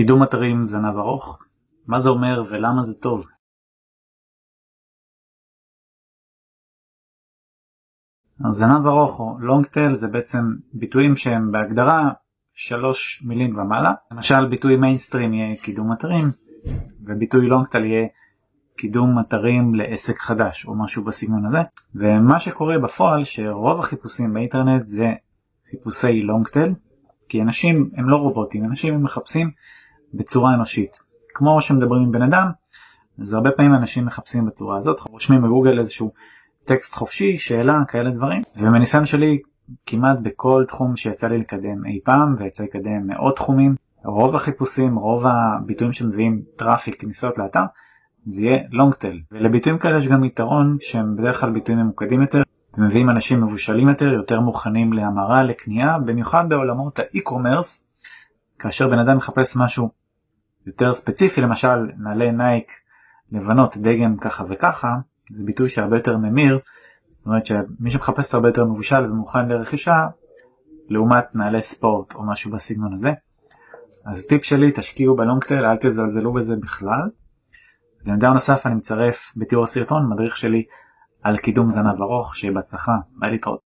קידום אתרים זנב ארוך, מה זה אומר ולמה זה טוב? זנב ארוך או long tail זה בעצם ביטויים שהם בהגדרה שלוש מילים ומעלה. למשל ביטוי מיינסטרים יהיה קידום אתרים וביטוי long tail יהיה קידום אתרים לעסק חדש או משהו בסגנון הזה. ומה שקורה בפועל שרוב החיפושים באינטרנט זה חיפושי long tail כי אנשים הם לא רובוטים, אנשים מחפשים בצורה אנושית. כמו שמדברים עם בן אדם, אז הרבה פעמים אנשים מחפשים בצורה הזאת, רושמים בגוגל איזשהו טקסט חופשי, שאלה, כאלה דברים. ומניסיון שלי, כמעט בכל תחום שיצא לי לקדם אי פעם, ויצא לקדם מאות תחומים, רוב החיפושים, רוב הביטויים שמביאים traffic, כניסות לאתר, זה יהיה long tail. ולביטויים כאלה יש גם יתרון שהם בדרך כלל ביטויים ממוקדים יותר, ומביאים אנשים מבושלים יותר, יותר מוכנים להמרה, לקנייה, במיוחד בעולמות ה e-commerce, כאשר בן אדם מחפש משהו יותר ספציפי, למשל נעלי נייק לבנות דגם ככה וככה, זה ביטוי שהרבה יותר ממיר, זאת אומרת שמי שמחפש הרבה יותר מבושל ומוכן לרכישה, לעומת נעלי ספורט או משהו בסגנון הזה. אז טיפ שלי, תשקיעו ב long tail, אל תזלזלו בזה בכלל. למידע נוסף אני מצרף בתיאור הסרטון מדריך שלי על קידום זנב ארוך, שיהיה בהצלחה, ביי להתראות.